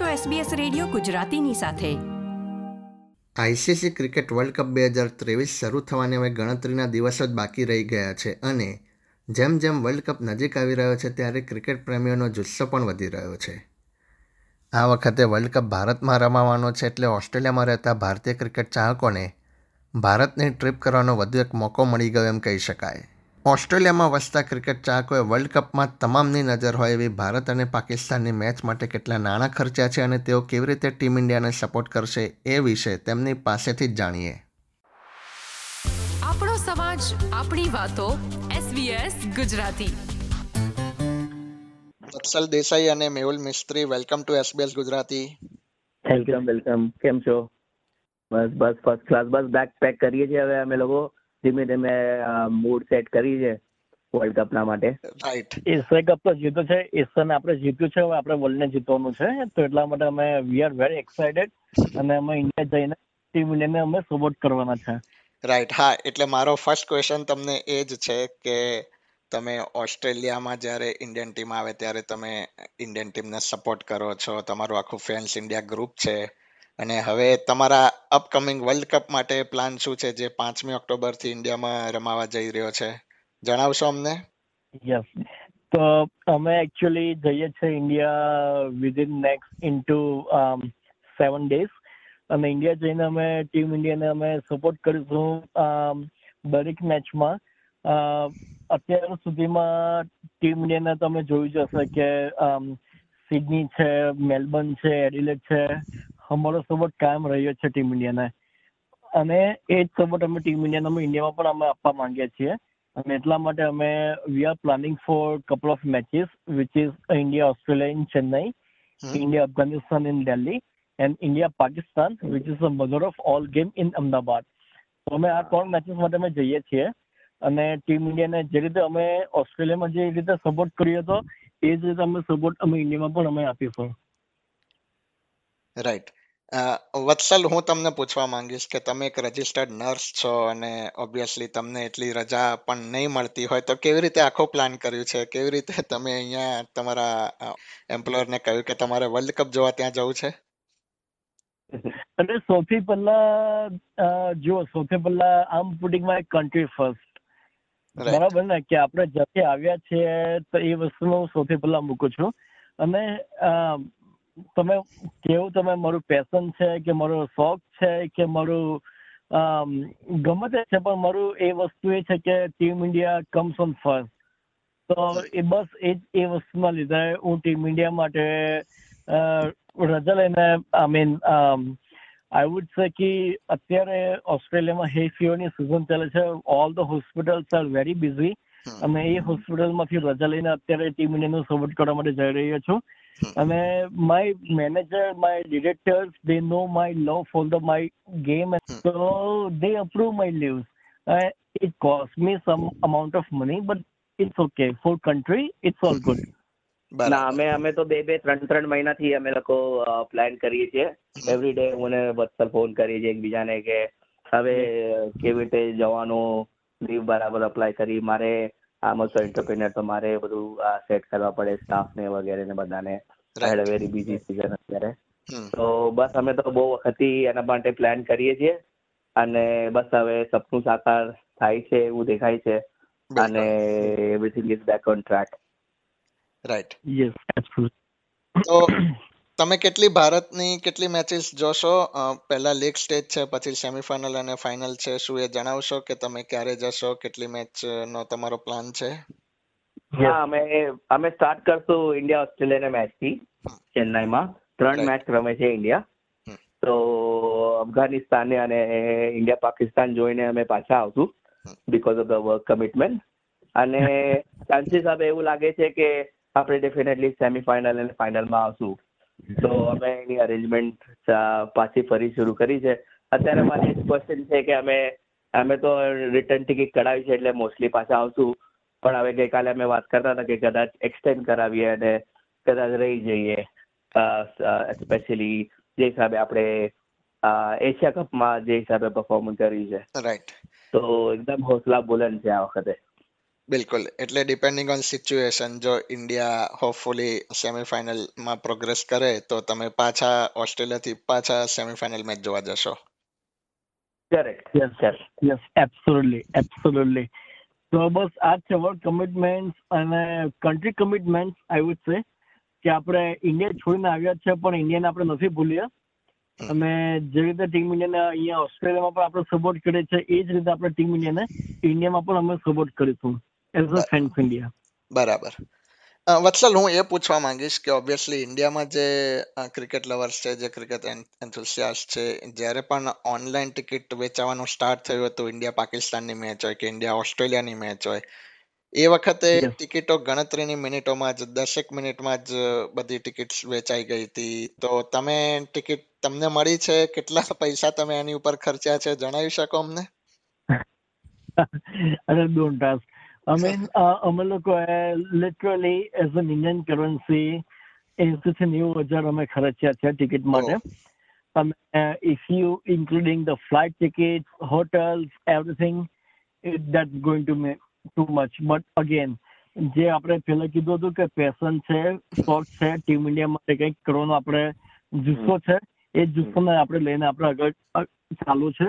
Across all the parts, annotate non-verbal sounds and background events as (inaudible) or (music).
છો SBS radio ગુજરાતીની સાથે. આઈસીસી ક્રિકેટ વર્લ્ડ કપ બે હજાર ત્રેવીસ શરૂ થવાની હવે ગણતરીના દિવસો જ બાકી રહી ગયા છે અને જેમ જેમ વર્લ્ડ કપ નજીક આવી રહ્યો છે ત્યારે ક્રિકેટ પ્રેમીઓનો જુસ્સો પણ વધી રહ્યો છે. આ વખતે વર્લ્ડ કપ ભારતમાં રમાવાનો છે એટલે ઓસ્ટ્રેલિયામાં રહેતા ભારતીય ક્રિકેટ ચાહકોને ભારતની ટ્રીપ કરવાનો વધુ એક મોકો મળી ગયો એમ કહી શકાય. ઓસ્ટ્રેલિયામાં વસતા ક્રિકેટ ચાહકોએ વર્લ્ડ કપમાં તમામની નજર હોય એવી ભારત અને પાકિસ્તાનની મેચ માટે કેટલા નાણાં ખર્ચ્યા છે અને તેઓ કેવી રીતે ટીમ ઇન્ડિયાને સપોર્ટ કરશે એ વિશે તેમની પાસેથી જ જાણીએ. આપણો સમાજ આપણી વાતો SBS ગુજરાતી. વત્સલ દેસાઈ અને Mehul Mistry welcome to SBS Gujarati. Welcome welcome કેમ છો? બસ બસ ફર્સ્ટ ક્લાસ બસ બેક પેક કરીએ છીએ હવે અમે લોકો. ધીમે ધીમે મૂડ સેટ કરી છે વર્લ્ડ કપના માટે. રાઈટ એશિયા કપ તો જીતો છે એશિયાને આપણે જીત્યું છે હવે આપણે વર્લ્ડને જીતવાનું છે તો એટલા માટે અમે વી આર વેરી એક્સાઇટેડ અને અમે ઇન્ડિયા જઈને ટીમ ઇન્ડિયાને અમે સપોર્ટ કરવાના છે. રાઈટ હા એટલે મારો ફર્સ્ટ ક્વેશ્ચન તમને એ જ છે કે તમે ઓસ્ટ્રેલિયામાં જ્યારે ઇન્ડિયન ટીમ આવે ત્યારે તમે ઇન્ડિયન ટીમને સપોર્ટ કરો છો તમારું આખું ફેન્સ ઇન્ડિયા ગ્રુપ છે અને હવે તમારા અપકમિંગ વર્લ્ડ કપ માટે પ્લાન શું છે જે પાંચમી ઓક્ટોબરથી ઇન્ડિયામાં રમાવા જઈ રહ્યો છે? જણાવશો અમને? યસ તો અમે એકચ્યુઅલી જઈએ છીએ India within next into seven days અને ઇન્ડિયા જઈને અમે ટીમ ઇન્ડિયાને અમે સપોર્ટ કરીશું દરેક મેચમાં અત્યાર સુધીમાં ટીમ ઇન્ડિયાને તમે જોયું જ હશે કે સિડની છે મેલબર્ન છે એડિલેટ છે. અમારો સપોર્ટ કાયમ રહ્યો છે ટીમ ઇન્ડિયાને. અને એ જ સપોર્ટ અમે ટીમ ઇન્ડિયાને અમે ઇન્ડિયામાં પણ અમે આપવા માંગીએ છીએ. અને એટલા માટે અમે we are planning for couple of matches which is India Australia in Chennai India Afghanistan in Delhi and India Pakistan which is the mother of all game in Ahmedabad તો અમે આ ત્રણ મેચીસ માટે અમે જઈએ છીએ. અને ટીમ ઇન્ડિયાને જે રીતે અમે ઓસ્ટ્રેલિયામાં જે રીતે સપોર્ટ કર્યો હતો એ જ રીતે અમે સપોર્ટ અમે ઇન્ડિયામાં પણ અમે આપીશું. રાઈટ વત્સલ હું તમને પૂછવા માંગીશ કે તમે એક રજિસ્ટર્ડ નર્સ છો અને ઓબ્વિયસલી તમને એટલી રજા પણ નહીં મળતી હોય તો કેવી રીતે આખો પ્લાન કર્યું છે? કેવી રીતે તમે અહીંયા તમારા એમ્પ્લોયરને કહ્યું કે તમારે વર્લ્ડ કપ જોવા ત્યાં જવું છે? અને સૌથી પહેલા જો સૌથી પહેલા આમ પુટિંગ માય કન્ટ્રી ફર્સ્ટ બરાબર ને? કે આપણે જતે આવ્યા છીએ તો એ વસ્તુનો સૌથી પહેલા મૂકું છું. અને તમે કેવું તમે મારું પેશન છે કે મારો શોખ છે કે મારું ગમે તે છે પણ મારું એ વસ્તુ એ છે કે team India comes on first તો એ બસ એ એ વસ્તુના લીધે હું ટીમ ઇન્ડિયા માટે રજા લઈને I mean I would say કે અત્યારે ઓસ્ટ્રેલિયામાં હે ફીવરની સિઝન ચાલે છે. All the hospitals are very busy અને એ હોસ્પિટલમાંથી રજા લઈને અત્યારે ટીમ ઇન્ડિયાનું સપોર્ટ કરવા માટે જઈ રહ્યો છું. અને my manager my directors they know my love for the my game so they approve my leaves uh, it cost me some amount of money but it's okay. For country it's all good. ના અમે અમે તો બે બે ત્રણ ત્રણ મહિનાથી અમે લોકો પ્લાન કરીએ છીએ. એવરી ડે મને વત્સલ ફોન કરીએ છીએ એકબીજાને કે હવે કેવી રીતે જવાનું? લીવ બરાબર અપ્લાય કરી. મારે આમ તો એન્ટરપ્રિનર તો મારે બધું સેટ કરવા પડે સ્ટાફ ને વગેરે ને બધાને. હેડ વેરી બિઝી સીઝન અત્યારે. તો બસ અમે તો બહુ વખતથી એના માટે પ્લાન કરીએ છીએ. અને બસ હવે સપનું સાકાર થાય છે એવું દેખાય છે. અને everything is back on track right yes તો તમે કેટલી ભારતની કેટલી મેચીસ જોશો? પહેલા લીગ સ્ટેજ છે પછી સેમીફાઇનલ અને ફાઇનલ છે. શું એ જણાવશો કે તમે ક્યારે જશો? કેટલી મેચ નો તમારો પ્લાન છે? હા અમે અમે સ્ટાર્ટ કરશું ઇન્ડિયા ઓસ્ટ્રેલિયાના મેચથી ચેન્નાઈમાં. ત્રણ મેચ રમે છે ઇન્ડિયા. તો અફઘાનિસ્તાન અને ઇન્ડિયા પાકિસ્તાન જોઈને અમે પાછા આવશું because of the work commitment અને (laughs) ચાન્સીસ હવે એવું લાગે છે કે આપણે ડેફિનેટલી સેમીફાઇનલ અને ફાઇનલમાં આવશું. તો અમે એની અરેન્જમેન્ટ પાછી ફરી શરૂ કરી છે. અત્યારે મારી એક ક્વેશ્ચન છે કે અમે અમે તો રિટર્ન ટિકિટ કઢાવી છે એટલે મોસ્ટલી પાછા આવશું. પણ હવે ગઈકાલે અમે વાત કરતા હતા કે કદાચ એક્સટેન્ડ કરાવીએ અને કદાચ રહી જઈએ. સ્પેશિયલી જે હિસાબે આપણે એશિયા કપમાં જે હિસાબે પરફોર્મન્સ કરી છે. રાઈટ તો એકદમ હોસલા બુલંદ છે આ વખતે. બિલકુલ. એટલે ડિપેન્ડિંગ ઓન સિચ્યુએશન જો ઇન્ડિયા હોપફુલી સેમીફાઇનલમાં પ્રોગ્રેસ કરે તો તમે પાછા ઓસ્ટ્રેલિયાથી પાછા સેમીફાઇનલ મેચ જોવા જશો. Correct yes yes absolutely absolutely તો બસ આ છે વર્લ્ડ કમિટમેન્ટ અને country commitment I would say કે આપણે ઇન્ડિયા છોડીને આવ્યા છે પણ ઇન્ડિયાને આપણે નથી ભૂલ્યા. અને જે રીતે ટીમ ઇન્ડિયાને અહીંયા ઓસ્ટ્રેલિયામાં પણ આપણે સપોર્ટ કરીએ છીએ એ જ રીતે આપણે ટીમ ઇન્ડિયાને ઇન્ડિયામાં પણ અમે સપોર્ટ કરીશું. એઝ અ ફેન્સ ઇન્ડિયા બરાબર. વત્સલ હું એ પૂછવા માંગીશ કે ઓબ્વિયસલી ઇન્ડિયામાં જે ક્રિકેટ લવર્સ છે જે ક્રિકેટ એન્થુસિયાસ્ટ છે જ્યારે પણ ઓનલાઈન ટિકિટ વેચાવાનું સ્ટાર્ટ થયું હતું ઇન્ડિયા પાકિસ્તાનની મેચ હોય કે ઇન્ડિયા ઓસ્ટ્રેલિયાની મેચ હોય એ વખતે ટિકિટો ગણતરીની મિનિટોમાં જ દસેક મિનિટમાં જ બધી ટિકિટ્સ વેચાઈ ગઈ હતી. તો તમે ટિકિટ તમને મળી છે? કેટલા પૈસા તમે એની ઉપર ખર્ચ્યા છે? જણાવી શકો અમને? (laughs) અરે don't ask I mean, uh, અમે લોકોએ literally as an Indian currency એસી થી નેવું હજાર અમે ખર્ચ્યા છે ટિકિટ માટે. અને if you including the flight ticket hotels everything that going to may too much but again જે આપણે પહેલાં કીધું હતું કે પેશન છે શોખ છે ટીમ ઇન્ડિયા માટે કંઈક કરવાનો આપણે જુસ્સો છે એ જુસ્સોને આપણે લઈને આપણે આગળ ચાલુ છે.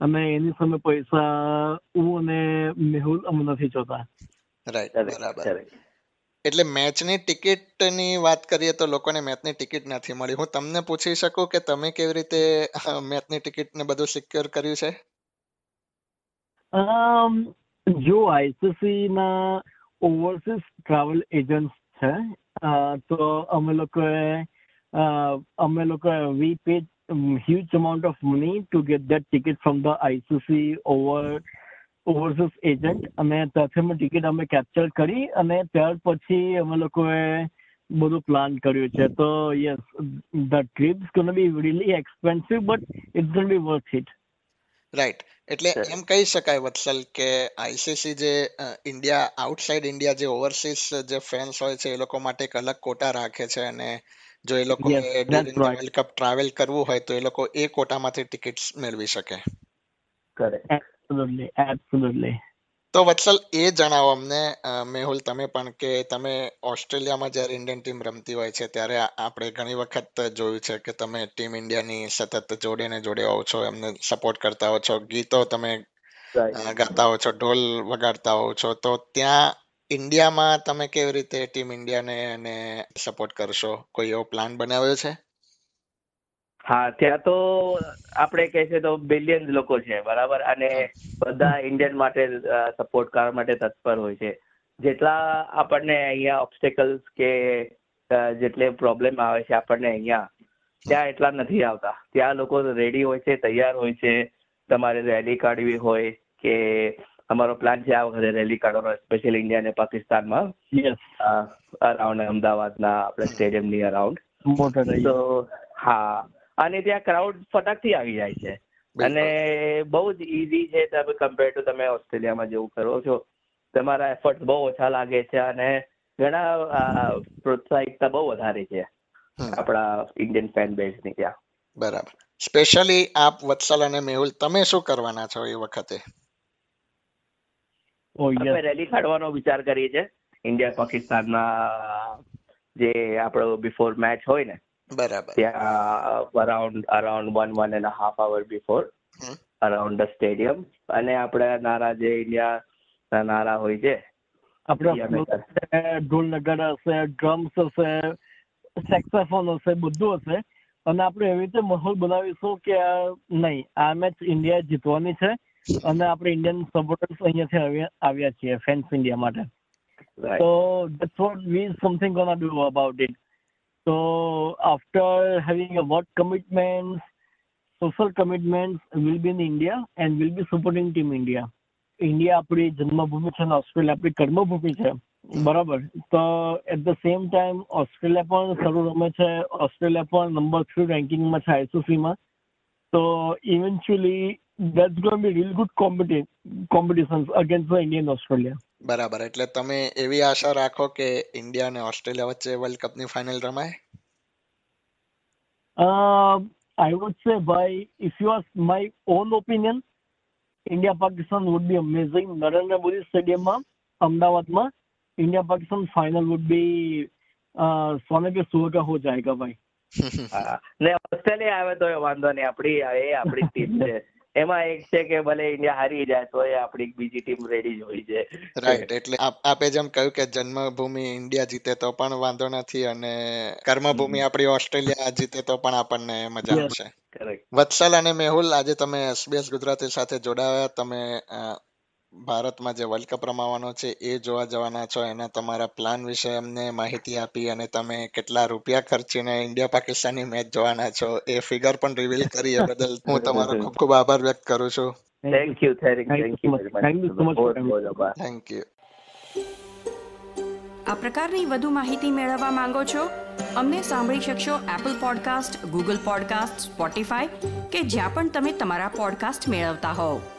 અને એની સામે પૈસા હું અને મેહુલ અમે નથી જોતા. રાઈટ બરાબર. એટલે મેચની ટિકિટની વાત કરીએ તો લોકોને મેચની ટિકિટ નથી મળી. હું તમને પૂછી શકું કે તમે કેવી રીતે મેચની ટિકિટ ને બધું સિક્યોર કર્યું છે? જો આઈસીસી ના ઓવરસીઝ ટ્રાવેલ એજન્ટ છે તો અમે લોકોએ અમે લોકો we paid huge amount of money to get that ticket from the ICC over overseas agent અને ત્યાંથી ટિકિટ અમે કેપ્ચર કરી અને ત્યાર પછી અમે લોકોએ બધું પ્લાન કર્યું છે. તો yes the trip gonna be really expensive but it's gonna be worth it right એટલે એમ કહી શકાય વત્સલ કે આઈસીસી જે ઇન્ડિયા આઉટસાઇડ ઇન્ડિયા જે ઓવરસીઝ જે ફેન્સ હોય છે એ લોકો માટે એક અલગ કોટા રાખે છે અને જો એ right. વર્લ્ડ કપ ટ્રાવેલ કરવું હોય તો એ લોકો એ કોટામાંથી ટિકિટ્સ મેળવી શકે. તો વત્સલ એ જણાવો અમને મેહુલ તમે પણ કે તમે ઓસ્ટ્રેલિયામાં જ્યારે ઇન્ડિયન ટીમ રમતી હોય છે ત્યારે આપણે ઘણી વખત જોયું છે કે તમે ટીમ ઇન્ડિયાની સતત જોડે ને જોડે હોવ છો એમને સપોર્ટ કરતા હો છો ગીતો તમે ગાતા હો છો ઢોલ વગાડતા હો છો તો ત્યાં ઇન્ડિયામાં તમે કેવી રીતે ટીમ ઇન્ડિયાને અને સપોર્ટ કરશો? કોઈ એવો પ્લાન બનાવ્યો છે? હા ત્યાં તો આપણે કહે છે તો બિલિયન્સ લોકો છે બરાબર? અને બધા ઇન્ડિયન માટે સપોર્ટ કરવા માટે તત્પર હોય છે. જેટલા આપણને અહીંયા ઓબ્સ્ટેકલ્સ કે જેટલે પ્રોબ્લેમ આવે છે આપણને અહીંયા ત્યાં એટલા નથી આવતા. ત્યાં લોકો રેડી હોય છે તૈયાર હોય છે. તમારે રેલી કાઢવી હોય કે અમારો પ્લાન છે આ વખતે રેલી કાઢવાનો સ્પેશિયલ ઇન્ડિયા અને પાકિસ્તાનમાં. માં અરાઉન્ડ અમદાવાદના આપણે સ્ટેડિયમની અરાઉન્ડ તો હા. અને ત્યાં ક્રાઉડ ફટાકથી આવી જાય છે. અને બહુ જ ઈઝી છે તમે કમ્પેર ટુ તમે ઓસ્ટ્રેલિયામાં જેવું કરો છો. તમારા એફર્ટ બહુ ઓછા લાગે છે અને ઘણા પ્રોત્સાહિકતા બહુ વધારે છે. આપણા ઇન્ડિયન ફેન બેઝની ત્યાં. બરાબર. સ્પેશિયલી આપ વત્સલ અને મેહુલ તમે શું કરવાના છો એ વખતે? અમે રેલી કાઢવાનો વિચાર કરીએ છીએ. ઇન્ડિયા પાકિસ્તાનના જે આપણો બિફોર મેચ હોય ને બરાબર. ત્યાં around around one one and half hour before around the stadium અને આપણે નારા જે ઇન્ડિયા નારા હોય છે આપણે ઢોલ નગાડા હશે ડ્રમ્સ હશે સેક્સોફોન હશે બધું હશે. અને આપણે એવી રીતે માહોલ બનાવીશું કે આ નહીં આ મેચ ઇન્ડિયા જીતવાની છે. અને આપણે ઇન્ડિયન સપોર્ટર્સ અહીંયાથી આવ્યા છીએ ફેન્સ ઇન્ડિયા માટે. So that's what we something gonna do about it. So after having a work commitments, social commitments, we'll be in India and we'll be supporting Team India. India આપણી જન્મભૂમિ છે અને Australia આપણી કર્મભૂમિ છે બરાબર તો at the same time Australia પણ સારું રમે છે ઓસ્ટ્રેલિયા પણ નંબર થ્રી રેન્કિંગમાં છે So eventually, that's going to be real good competition competitions against the India Australia. બરાબર. એટલે તમે એવી આશા રાખો કે ઇન્ડિયા અને ઓસ્ટ્રેલિયા વચ્ચે વર્લ્ડ કપની ફાઇનલ રમાય? અ આઈ વુડ સે ભાઈ if you ask my own opinion India Pakistan would be amazing Narendra Modi સ્ટેડિયમમાં અમદાવાદમાં India Pakistan final would be સોને કે સુવર કા હો જાયેગા ભાઈ ને ઓસ્ટ્રેલિયા આવે તો વાંધો નહીં. આપણી એ આપણી ટીમ છે. એમાં એક છે કે ભલે ઇન્ડિયા હારી જાય તો એ આપણી બીજી ટીમ રેડી જ હોય છે. રાઈટ એટલે આપ- જેમ કહ્યું કે જન્મભૂમિ ઇન્ડિયા જીતે તો પણ વાંધો નથી અને કર્મભૂમિ આપણી ઓસ્ટ્રેલિયા જીતે તો પણ આપણને મજા આવશે. વત્સલ અને મેહુલ આજે તમે એસબીએસ ગુજરાતી સાથે જોડાયા. તમે ભારતમાં જે વર્લ્ડ કપ રમાવાનો છે એ જોવા જવાના છો. એના તમારા પ્લાન વિશે અમને માહિતી આપી અને તમે કેટલા રૂપિયા ખર્ચીને ઇન્ડિયા પાકિસ્તાનની મેચ જોવાના છો એ ફિગર પણ રિવીલ કરી એ બદલ હું (laughs) તમારો ખૂબ ખૂબ આભાર વ્યક્ત કરું છું. Thank you thank thank you thank you આ પ્રકારની વધુ માહિતી મેળવવા માંગો છો અમને સાંભળી શકશો Apple podcast Google podcast Spotify કે જ્યાં પણ તમે તમારા પોડકાસ્ટ મેળવતા હોવ.